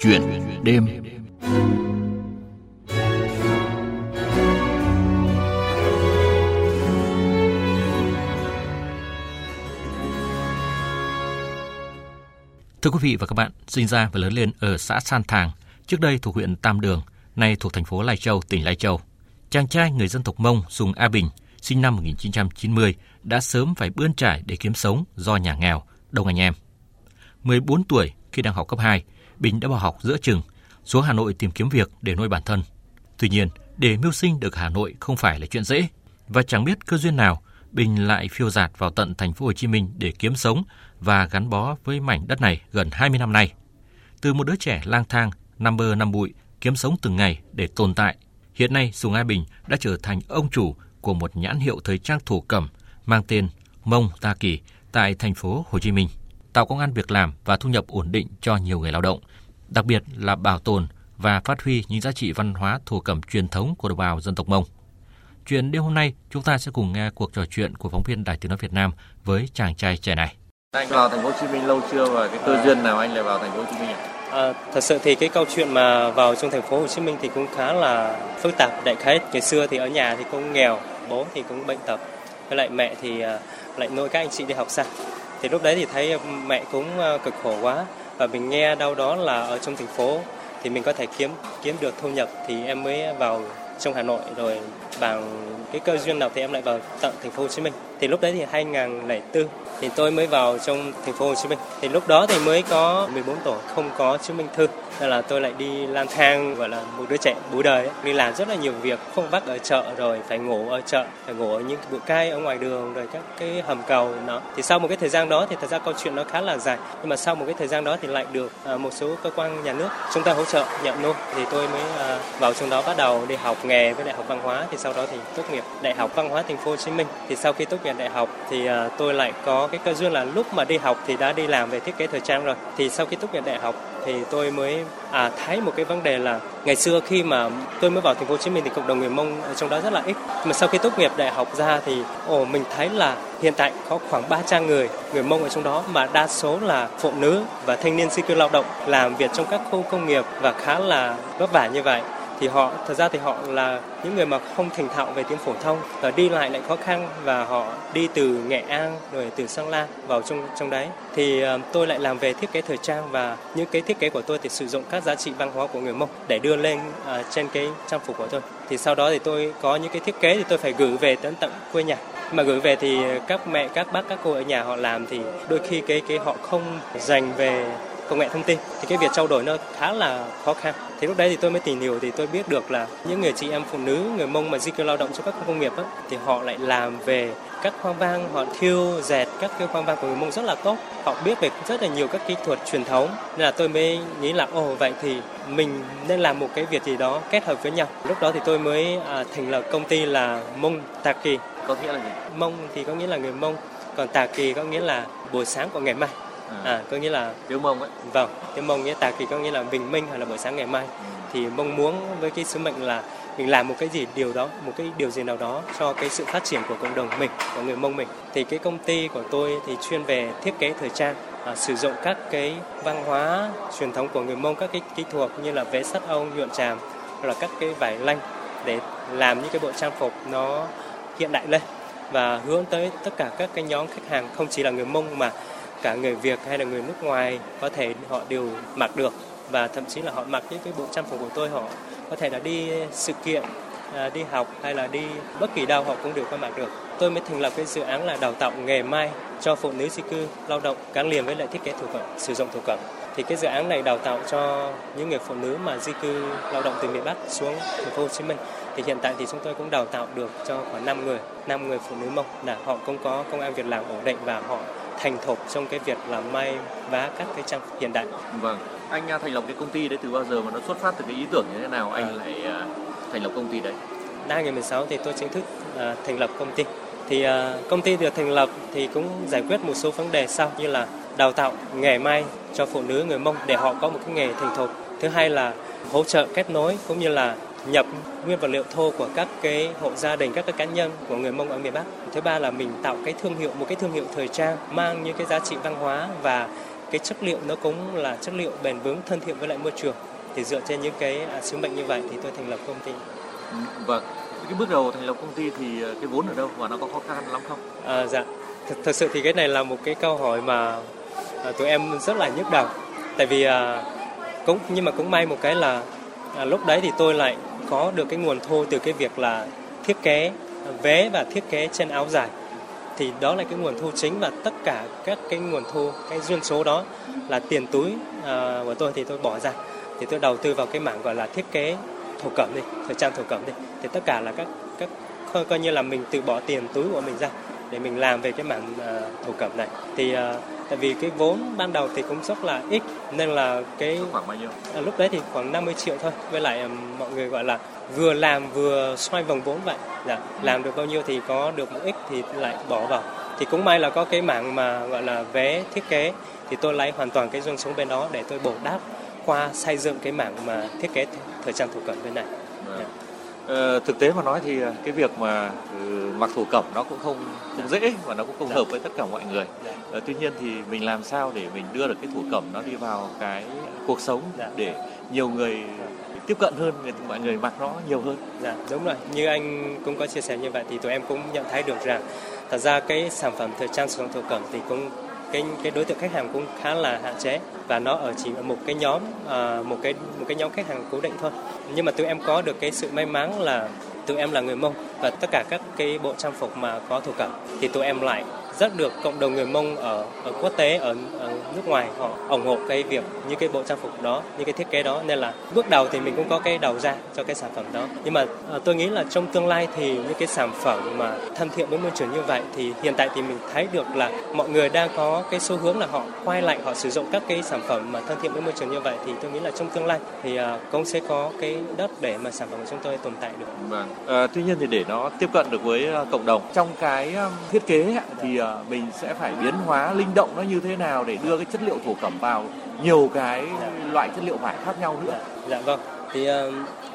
Chuyện đêm Thưa quý vị và các bạn, sinh ra và lớn lên ở xã San Thàng, trước đây thuộc huyện Tam Đường, nay thuộc thành phố Lai Châu, tỉnh Lai Châu. Chàng trai người dân tộc Mông Sùng A Bình, sinh năm 1990, đã sớm phải bươn trải để kiếm sống do nhà nghèo, đông anh em. 14 tuổi khi đang học cấp 2, Bình đã bỏ học giữa chừng, xuống Hà Nội tìm kiếm việc để nuôi bản thân. Tuy nhiên, để mưu sinh được Hà Nội không phải là chuyện dễ và chẳng biết cơ duyên nào Bình lại phiêu dạt vào tận thành phố Hồ Chí Minh để kiếm sống và gắn bó với mảnh đất này gần 20 năm nay. Từ một đứa trẻ lang thang, năm bơ năm bụi, kiếm sống từng ngày để tồn tại, hiện nay Sùng A Bình đã trở thành ông chủ của một nhãn hiệu thời trang thổ cẩm mang tên Mông Ta Kỳ tại thành phố Hồ Chí Minh, tạo công an việc làm và thu nhập ổn định cho nhiều người lao động, đặc biệt là bảo tồn và phát huy những giá trị văn hóa thổ cẩm truyền thống của đồng bào dân tộc Mông. Chuyện đêm hôm nay, chúng ta sẽ cùng nghe cuộc trò chuyện của phóng viên Đài Tiếng nói Việt Nam với chàng trai trẻ này. Anh vào thành phố Hồ Chí Minh lâu chưa và cái cơ duyên nào anh lại vào thành phố Hồ Chí Minh ạ? À, thật sự thì cái câu chuyện mà vào trong thành phố Hồ Chí Minh thì cũng khá là phức tạp. Đại khái ngày xưa thì ở nhà thì cũng nghèo, bố thì cũng bệnh tật, với lại mẹ thì à, lại nuôi các anh chị đi học xa. Thì lúc đấy thì thấy mẹ cũng ờ, cực khổ quá và mình nghe đâu đó là ở trong thành phố thì mình có thể kiếm kiếm được thu nhập thì em mới vào trong Hà Nội rồi bằng cái cơ duyên nào thì em lại vào tận thành phố Hồ Chí Minh. Thì lúc đấy thì 2004 thì tôi mới vào trong thành phố Hồ Chí Minh. Thì lúc đó thì mới có 14 tuổi, không có chứng minh thư. Nên là tôi lại đi lang thang gọi là một đứa trẻ bú đời ấy. đi làm rất là nhiều việc, không vác ở chợ rồi phải ngủ ở chợ, phải ngủ ở những bụi cây ở ngoài đường rồi các cái hầm cầu nó. Thì sau một cái thời gian đó thì thật ra câu chuyện nó khá là dài. Nhưng mà sau một cái thời gian đó thì lại được à, một số cơ quan nhà nước chúng ta hỗ trợ nhận nuôi thì tôi mới à, vào trong đó bắt đầu đi học nghề với đại học văn hóa thì sau đó thì tốt nghiệp đại học văn hóa thành phố Hồ Chí Minh. Thì sau khi tốt nghiệp đại học thì ờ, tôi lại có cái cơ duyên là lúc mà đi học thì đã đi làm về thiết kế thời trang rồi. Thì sau khi tốt nghiệp đại học thì tôi mới à, thấy một cái vấn đề là ngày xưa khi mà tôi mới vào thành phố Hồ Chí Minh thì cộng đồng người Mông ở trong đó rất là ít. Mà sau khi tốt nghiệp đại học ra thì ồ mình thấy là hiện tại có khoảng 300 người người Mông ở trong đó mà đa số là phụ nữ và thanh niên di cư lao động làm việc trong các khu công nghiệp và khá là vất vả như vậy thì họ thật ra thì họ là những người mà không thành thạo về tiếng phổ thông và đi lại lại khó khăn và họ đi từ Nghệ An rồi từ Sang La vào trong trong đấy. Thì uh, tôi lại làm về thiết kế thời trang và những cái thiết kế của tôi thì sử dụng các giá trị văn hóa của người Mông để đưa lên uh, trên cái trang phục của tôi. Thì sau đó thì tôi có những cái thiết kế thì tôi phải gửi về đến tận quê nhà. Mà gửi về thì các mẹ các bác các cô ở nhà họ làm thì đôi khi cái cái họ không dành về công nghệ thông tin thì cái việc trao đổi nó khá là khó khăn. Thì lúc đấy thì tôi mới tìm hiểu thì tôi biết được là những người chị em phụ nữ người mông mà di cư lao động trong các khu công nghiệp á, thì họ lại làm về các khoang vang họ thiêu dệt các cái khoang vang của người mông rất là tốt. Họ biết về rất là nhiều các kỹ thuật truyền thống. Nên là tôi mới nghĩ là ồ vậy thì mình nên làm một cái việc gì đó kết hợp với nhau. Lúc đó thì tôi mới à, thành lập công ty là mông taki có nghĩa là gì? Mông thì có nghĩa là người mông còn tà kỳ có nghĩa là buổi sáng của ngày mai à có nghĩa là tiếng mông ấy vâng tiếng mông nghĩa tà kỳ có nghĩa là bình minh hay là buổi sáng ngày mai. Ừ. thì mong muốn với cái sứ mệnh là mình làm một cái gì điều đó một cái điều gì nào đó cho cái sự phát triển của cộng đồng mình của người mông mình. Thì cái công ty của tôi thì chuyên về thiết kế thời trang à, sử dụng các cái văn hóa truyền thống của người mông các cái kỹ thuật như là vẽ sắt ong nhuộm tràm hoặc là các cái vải lanh để làm những cái bộ trang phục nó hiện đại lên và hướng tới tất cả các cái nhóm khách hàng không chỉ là người mông mà cả người Việt hay là người nước ngoài có thể họ đều mặc được. Và thậm chí là họ mặc những cái bộ trang phục của tôi họ có thể là đi sự kiện à, đi học hay là đi bất kỳ đâu họ cũng đều có mặc được. Tôi mới thành lập cái dự án là đào tạo nghề may cho phụ nữ di cư lao động gắn liền với lại thiết kế thủ cẩm sử dụng thủ cẩm thì cái dự án này đào tạo cho những người phụ nữ mà di cư lao động từ miền Bắc xuống thành phố Hồ Chí Minh. Thì hiện tại thì chúng tôi cũng đào tạo được cho khoảng 5 người, 5 người phụ nữ Mông là họ cũng có công an việc làm ổn định và họ thành thục trong cái việc làm may vá các cái trang phục hiện đại. Vâng, anh à, thành lập cái công ty đấy từ bao giờ mà nó xuất phát từ cái ý tưởng như thế nào anh à. lại thành lập công ty đấy? Năm 2016 thì tôi chính thức uh, thành lập công ty. Thì uh, công ty được thành lập thì cũng giải quyết một số vấn đề sau như là đào tạo nghề may cho phụ nữ người Mông để họ có một cái nghề thành thục. Thứ hai là hỗ trợ kết nối cũng như là nhập nguyên vật liệu thô của các cái hộ gia đình, các cái cá nhân của người Mông ở miền Bắc. Thứ ba là mình tạo cái thương hiệu, một cái thương hiệu thời trang mang những cái giá trị văn hóa và cái chất liệu nó cũng là chất liệu bền vững thân thiện với lại môi trường. Thì dựa trên những cái à, sứ mệnh như vậy thì tôi thành lập công ty. Vâng cái bước đầu thành lập công ty thì cái vốn ở đâu và nó có khó khăn lắm không? À, dạ. Thật, thật sự thì cái này là một cái câu hỏi mà à, tụi em rất là nhức đầu. Tại vì à, cũng nhưng mà cũng may một cái là à, lúc đấy thì tôi lại có được cái nguồn thu từ cái việc là thiết kế vé và thiết kế trên áo dài. Thì đó là cái nguồn thu chính và tất cả các cái nguồn thu cái duyên số đó là tiền túi à, của tôi thì tôi bỏ ra. Thì tôi đầu tư vào cái mảng gọi là thiết kế thổ cẩm đi thời trang thổ cẩm đi. Thì tất cả là các các coi, coi như là mình tự bỏ tiền túi của mình ra để mình làm về cái mảng uh, thổ cẩm này. Thì uh, tại vì cái vốn ban đầu thì cũng rất là ít nên là cái khoảng bao nhiêu? À, lúc đấy thì khoảng 50 triệu thôi. Với lại um, mọi người gọi là vừa làm vừa xoay vòng vốn vậy. Dạ, làm được bao nhiêu thì có được một ít thì lại bỏ vào. Thì cũng may là có cái mảng mà gọi là vé thiết kế thì tôi lấy hoàn toàn cái doanh số bên đó để tôi bổ đáp qua xây dựng cái mảng mà thiết kế thời trang thổ cẩm bên này. Vâng. Ờ, thực tế mà nói thì ờ, cái việc mà ừ, mặc thổ cẩm nó cũng không không dễ và nó cũng không hợp với tất cả mọi người. Dạ. Ờ, tuy nhiên thì mình làm sao để mình đưa được cái thổ cẩm nó đi vào cái cuộc sống dạ. để nhiều người tiếp cận hơn người mọi người mặc nó nhiều hơn. Dạ đúng rồi. Như anh cũng có chia sẻ như vậy thì tụi em cũng nhận thấy được rằng thật ra cái sản phẩm thời trang sử dụng thổ cẩm thì cũng cái cái đối tượng khách hàng cũng khá là hạn chế và nó ở chỉ ở một cái nhóm à, một cái một cái nhóm khách hàng cố định thôi. Nhưng mà tụi em có được cái sự may mắn là tụi em là người mông và tất cả các cái bộ trang phục mà có thổ cẩm thì tụi em lại rất được cộng đồng người Mông ở, ở quốc tế ở, ở nước ngoài họ ủng hộ cái việc như cái bộ trang phục đó, như cái thiết kế đó nên là bước đầu thì mình cũng có cái đầu ra cho cái sản phẩm đó. Nhưng mà à, tôi nghĩ là trong tương lai thì những cái sản phẩm mà thân thiện với môi trường như vậy thì hiện tại thì mình thấy được là mọi người đang có cái xu hướng là họ quay lại họ sử dụng các cái sản phẩm mà thân thiện với môi trường như vậy thì tôi nghĩ là trong tương lai thì à, cũng sẽ có cái đất để mà sản phẩm của chúng tôi tồn tại được. Vâng. À, tuy nhiên thì để nó tiếp cận được với cộng đồng trong cái thiết kế thì mình sẽ phải biến hóa linh động nó như thế nào để đưa cái chất liệu thổ cẩm vào nhiều cái loại chất liệu vải khác nhau nữa. Dạ, vâng. Thì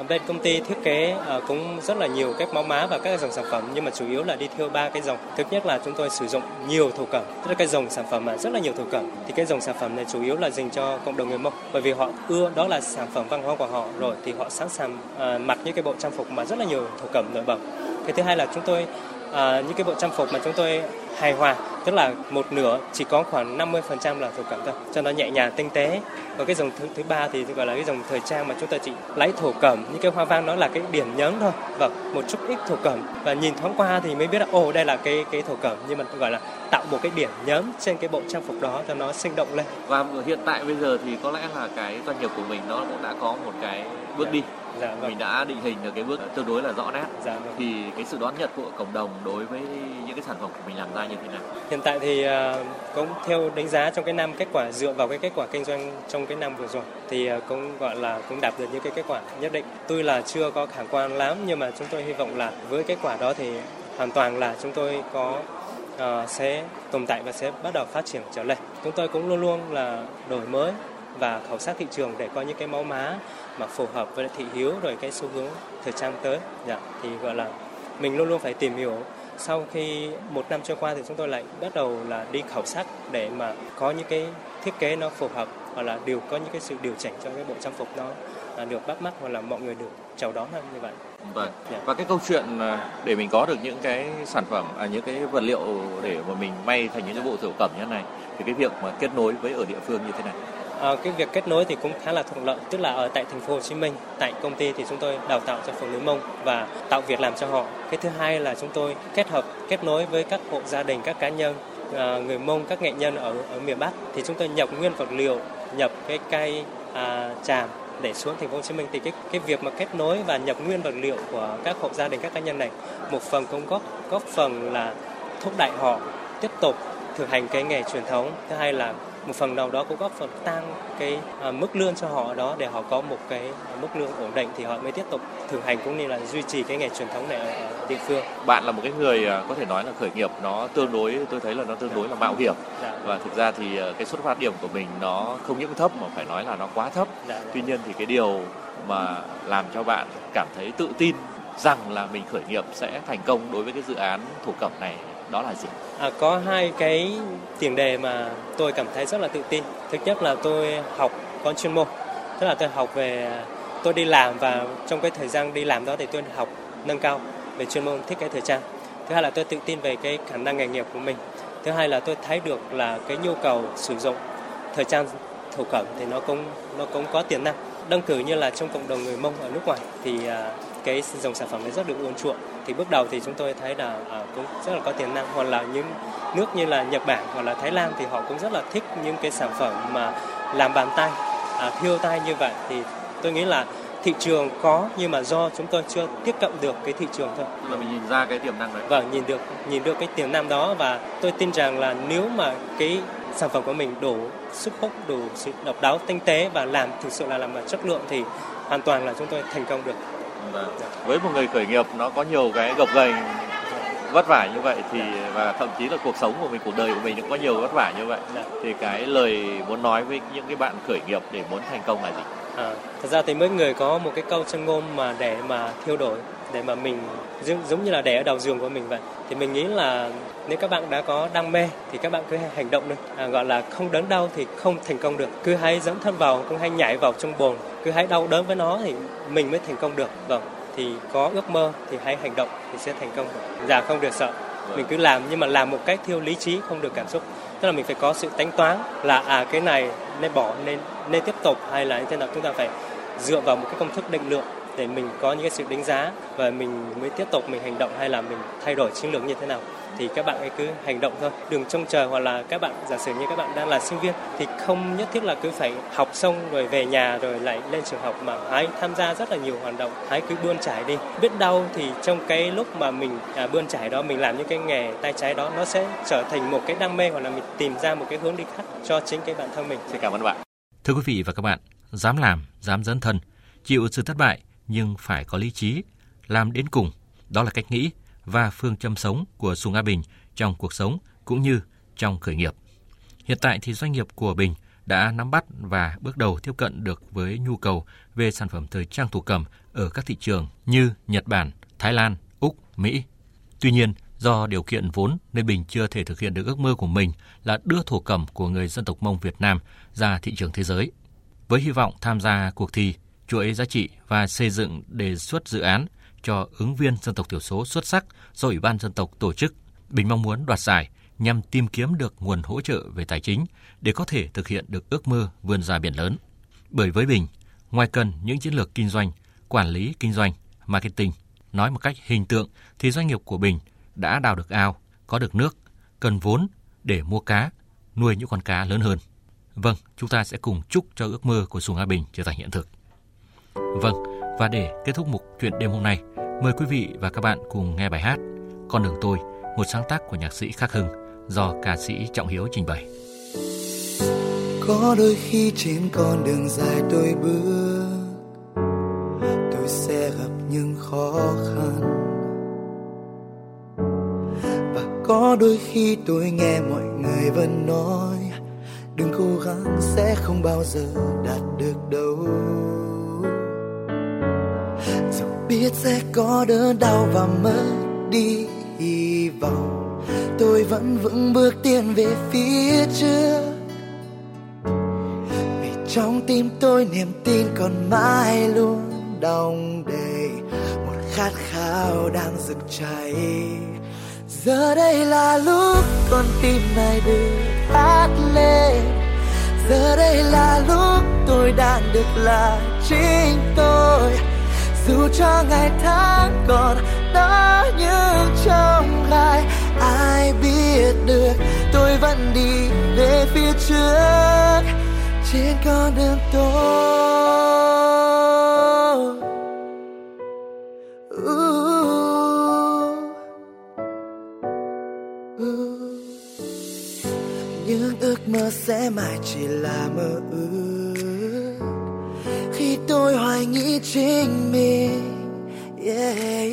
uh, bên công ty thiết kế ờ, cũng rất là nhiều các máu má và các dòng sản phẩm nhưng mà chủ yếu là đi theo ba cái dòng. Thứ nhất là chúng tôi sử dụng nhiều thổ cẩm, tức là cái dòng sản phẩm mà rất là nhiều thổ cẩm. Thì cái dòng sản phẩm này chủ yếu là dành cho cộng đồng người Mông bởi vì họ ưa đó là sản phẩm văn hóa của họ rồi thì họ sẵn sàng uh, mặc những cái bộ trang phục mà rất là nhiều thổ cẩm nổi bật. Cái thứ hai là chúng tôi à, những cái bộ trang phục mà chúng tôi hài hòa tức là một nửa chỉ có khoảng 50% là thổ cẩm thôi cho nó nhẹ nhàng tinh tế. Và cái dòng thứ thứ ba thì gọi là cái dòng thời trang mà chúng ta chỉ lấy thổ cẩm những cái hoa văn đó là cái điểm nhấn thôi. Và một chút ít thổ cẩm. Và nhìn thoáng qua thì mới biết là ồ đây là cái cái thổ cẩm. Nhưng mà gọi là tạo một cái điểm nhấn trên cái bộ trang phục đó cho nó sinh động lên. Và hiện tại bây giờ thì có lẽ là cái doanh nghiệp của mình nó cũng đã có một cái bước đi dạ, vâng. mình đã định hình được cái bước tương đối là rõ nét dạ, vâng. thì cái sự đón nhận của cộng đồng đối với những cái sản phẩm của mình làm ra như thế nào hiện tại thì uh, cũng theo đánh giá trong cái năm kết quả dựa vào cái kết quả kinh doanh trong cái năm vừa rồi thì uh, cũng gọi là cũng đạt được những cái kết quả nhất định tuy là chưa có khả quan lắm nhưng mà chúng tôi hy vọng là với kết quả đó thì hoàn toàn là chúng tôi có uh, sẽ tồn tại và sẽ bắt đầu phát triển trở lên chúng tôi cũng luôn luôn là đổi mới và khảo sát thị trường để có những cái máu má mà phù hợp với thị hiếu rồi cái xu hướng thời trang tới dạ thì gọi là mình luôn luôn phải tìm hiểu sau khi một năm trôi qua thì chúng tôi lại bắt đầu là đi khảo sát để mà có những cái thiết kế nó phù hợp hoặc là đều có những cái sự điều chỉnh cho cái bộ trang phục nó là được bắt mắt hoặc là mọi người được chào đón hơn như vậy. Vâng. Yeah. Và cái câu chuyện để mình có được những cái sản phẩm, à, những cái vật liệu để mà mình may thành những cái bộ thổ cẩm như thế này, thì cái việc mà kết nối với ở địa phương như thế này À, cái việc kết nối thì cũng khá là thuận lợi, tức là ở tại thành phố Hồ Chí Minh, tại công ty thì chúng tôi đào tạo cho phụ nữ Mông và tạo việc làm cho họ. Cái thứ hai là chúng tôi kết hợp kết nối với các hộ gia đình, các cá nhân à, người Mông, các nghệ nhân ở ở miền Bắc. Thì chúng tôi nhập nguyên vật liệu, nhập cái cây à, tràm để xuống thành phố Hồ Chí Minh. Thì cái cái việc mà kết nối và nhập nguyên vật liệu của các hộ gia đình các cá nhân này một phần cũng góp góp phần là thúc đẩy họ tiếp tục thực hành cái nghề truyền thống. Thứ hai là một phần nào đó cũng góp phần tăng cái à, mức lương cho họ đó để họ có một cái mức lương ổn định thì họ mới tiếp tục thực hành cũng như là duy trì cái nghề truyền thống này ở địa phương. Bạn là một cái người à, có thể nói là khởi nghiệp nó tương đối tôi thấy là nó tương đối là mạo hiểm dạ. và thực ra thì à, cái xuất phát điểm của mình nó không những thấp mà phải nói là nó quá thấp. Dạ. Tuy nhiên thì cái điều mà làm cho bạn cảm thấy tự tin rằng là mình khởi nghiệp sẽ thành công đối với cái dự án thổ cẩm này đó là gì? À, có hai cái tiền đề mà tôi cảm thấy rất là tự tin. Thứ nhất là tôi học có chuyên môn, tức là tôi học về tôi đi làm và trong cái thời gian đi làm đó thì tôi học nâng cao về chuyên môn thiết kế thời trang. Thứ hai là tôi tự tin về cái khả năng nghề nghiệp của mình. Thứ hai là tôi thấy được là cái nhu cầu sử dụng thời trang thổ cẩm thì nó cũng nó cũng có tiềm năng. Đơn cử như là trong cộng đồng người Mông ở nước ngoài thì à, cái dòng sản phẩm này rất được ưa chuộng thì bước đầu thì chúng tôi thấy là à, cũng rất là có tiềm năng hoặc là những nước như là Nhật Bản hoặc là Thái Lan thì họ cũng rất là thích những cái sản phẩm mà làm bàn tay à, thiêu tay như vậy thì tôi nghĩ là thị trường có nhưng mà do chúng tôi chưa tiếp cận được cái thị trường thôi. Là mình nhìn ra cái tiềm năng đấy. Vâng, nhìn được nhìn được cái tiềm năng đó và tôi tin rằng là nếu mà cái sản phẩm của mình đủ sức hút, đủ sự độc đáo, tinh tế và làm thực sự là làm chất lượng thì hoàn toàn là chúng tôi thành công được. Với một người khởi nghiệp nó có nhiều cái gập ghềnh vất vả như vậy thì và thậm chí là cuộc sống của mình cuộc đời của mình cũng có nhiều vất vả như vậy. Dạ. thì cái lời muốn nói với những cái bạn khởi nghiệp để muốn thành công là gì? À, thật ra thì mỗi người có một cái câu chân ngôn mà để mà thiêu đổi để mà mình giống, như là để ở đầu giường của mình vậy. Thì mình nghĩ là nếu các bạn đã có đam mê thì các bạn cứ hành động đi. À, gọi là không đớn đau thì không thành công được. Cứ hãy dấn thân vào cứ hãy nhảy vào trong bồn cứ hãy đau đớn với nó thì mình mới thành công được. Vâng thì có ước mơ thì hãy hành động thì sẽ thành công được. Dạ không được sợ. Mình cứ làm nhưng mà làm một cách theo lý trí không được cảm xúc. Tức là mình phải có sự tính toán là à cái này nên bỏ nên nên tiếp tục hay là như thế nào. Chúng ta phải dựa vào một cái công thức định lượng để mình có những cái sự đánh giá và mình mới tiếp tục mình hành động hay là mình thay đổi chiến lược như thế nào thì các bạn ấy cứ hành động thôi. Đừng trông chờ hoặc là các bạn giả sử như các bạn đang là sinh viên thì không nhất thiết là cứ phải học xong rồi về nhà rồi lại lên trường học mà hãy tham gia rất là nhiều hoạt động. Hãy cứ bươn trải đi. Biết đâu thì trong cái lúc mà mình à, bươn trải đó mình làm những cái nghề tay trái đó nó sẽ trở thành một cái đam mê hoặc là mình tìm ra một cái hướng đi khác cho chính cái bản thân mình. Xin cảm ơn bạn. Thưa quý vị và các bạn, dám làm, dám dấn thân, chịu sự thất bại nhưng phải có lý trí, làm đến cùng. Đó là cách nghĩ và phương châm sống của Sùng A Bình trong cuộc sống cũng như trong khởi nghiệp. Hiện tại thì doanh nghiệp của Bình đã nắm bắt và bước đầu tiếp cận được với nhu cầu về sản phẩm thời trang thủ cầm ở các thị trường như Nhật Bản, Thái Lan, Úc, Mỹ. Tuy nhiên, do điều kiện vốn nên Bình chưa thể thực hiện được ước mơ của mình là đưa thổ cẩm của người dân tộc Mông Việt Nam ra thị trường thế giới. Với hy vọng tham gia cuộc thi, chuỗi giá trị và xây dựng đề xuất dự án cho ứng viên dân tộc thiểu số xuất sắc do Ủy ban dân tộc tổ chức, Bình mong muốn đoạt giải nhằm tìm kiếm được nguồn hỗ trợ về tài chính để có thể thực hiện được ước mơ vươn ra biển lớn. Bởi với Bình, ngoài cần những chiến lược kinh doanh, quản lý kinh doanh, marketing, nói một cách hình tượng thì doanh nghiệp của Bình đã đào được ao, có được nước, cần vốn để mua cá, nuôi những con cá lớn hơn. Vâng, chúng ta sẽ cùng chúc cho ước mơ của Sùng A Bình trở thành hiện thực. Vâng, và để kết thúc mục chuyện đêm hôm nay, mời quý vị và các bạn cùng nghe bài hát Con đường tôi, một sáng tác của nhạc sĩ Khắc Hưng do ca sĩ Trọng Hiếu trình bày. Có đôi khi trên con đường dài tôi bước Tôi sẽ gặp những khó khăn Và có đôi khi tôi nghe mọi người vẫn nói Đừng cố gắng sẽ không bao giờ đạt được đâu biết sẽ có đớn đau và mất đi hy vọng. Tôi vẫn vững bước tiến về phía trước. Vì trong tim tôi niềm tin còn mãi luôn đong đầy. Một khát khao đang rực cháy. Giờ đây là lúc con tim này được hát lên. Giờ đây là lúc tôi đang được là chính tôi dù cho ngày tháng còn đó như trong gai ai biết được, tôi vẫn đi về phía trước. Trên con đường tôi. Những ước mơ sẽ mãi chỉ là mơ ước tôi hoài nghĩ chính mình. Yeah.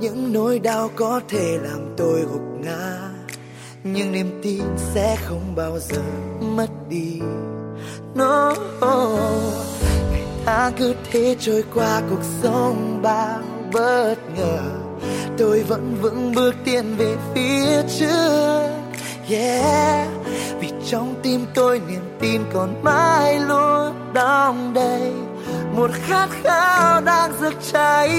những nỗi đau có thể làm tôi gục ngã. Nhưng niềm tin sẽ không bao giờ mất đi. No. Ngày ta cứ thế trôi qua cuộc sống bao bất ngờ. Tôi vẫn vững bước tiến về phía trước. Yeah trong tim tôi niềm tin còn mãi luôn đong đầy. Một khát khao đang rực cháy.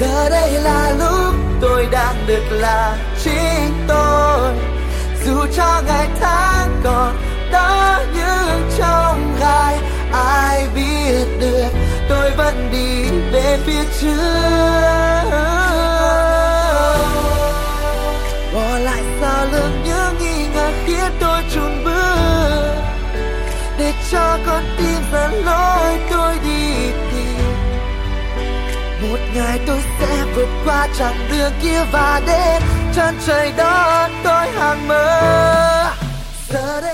Giờ đây là lúc tôi đang được là chính tôi. Dù cho ngày tháng còn đó như trong gai, ai biết được tôi vẫn đi về phía trước. Cho con tim dẫn lối tôi đi tìm. Một ngày tôi sẽ vượt qua chặng đường kia và đến chân trời đó tôi hàng mơ. Giờ đây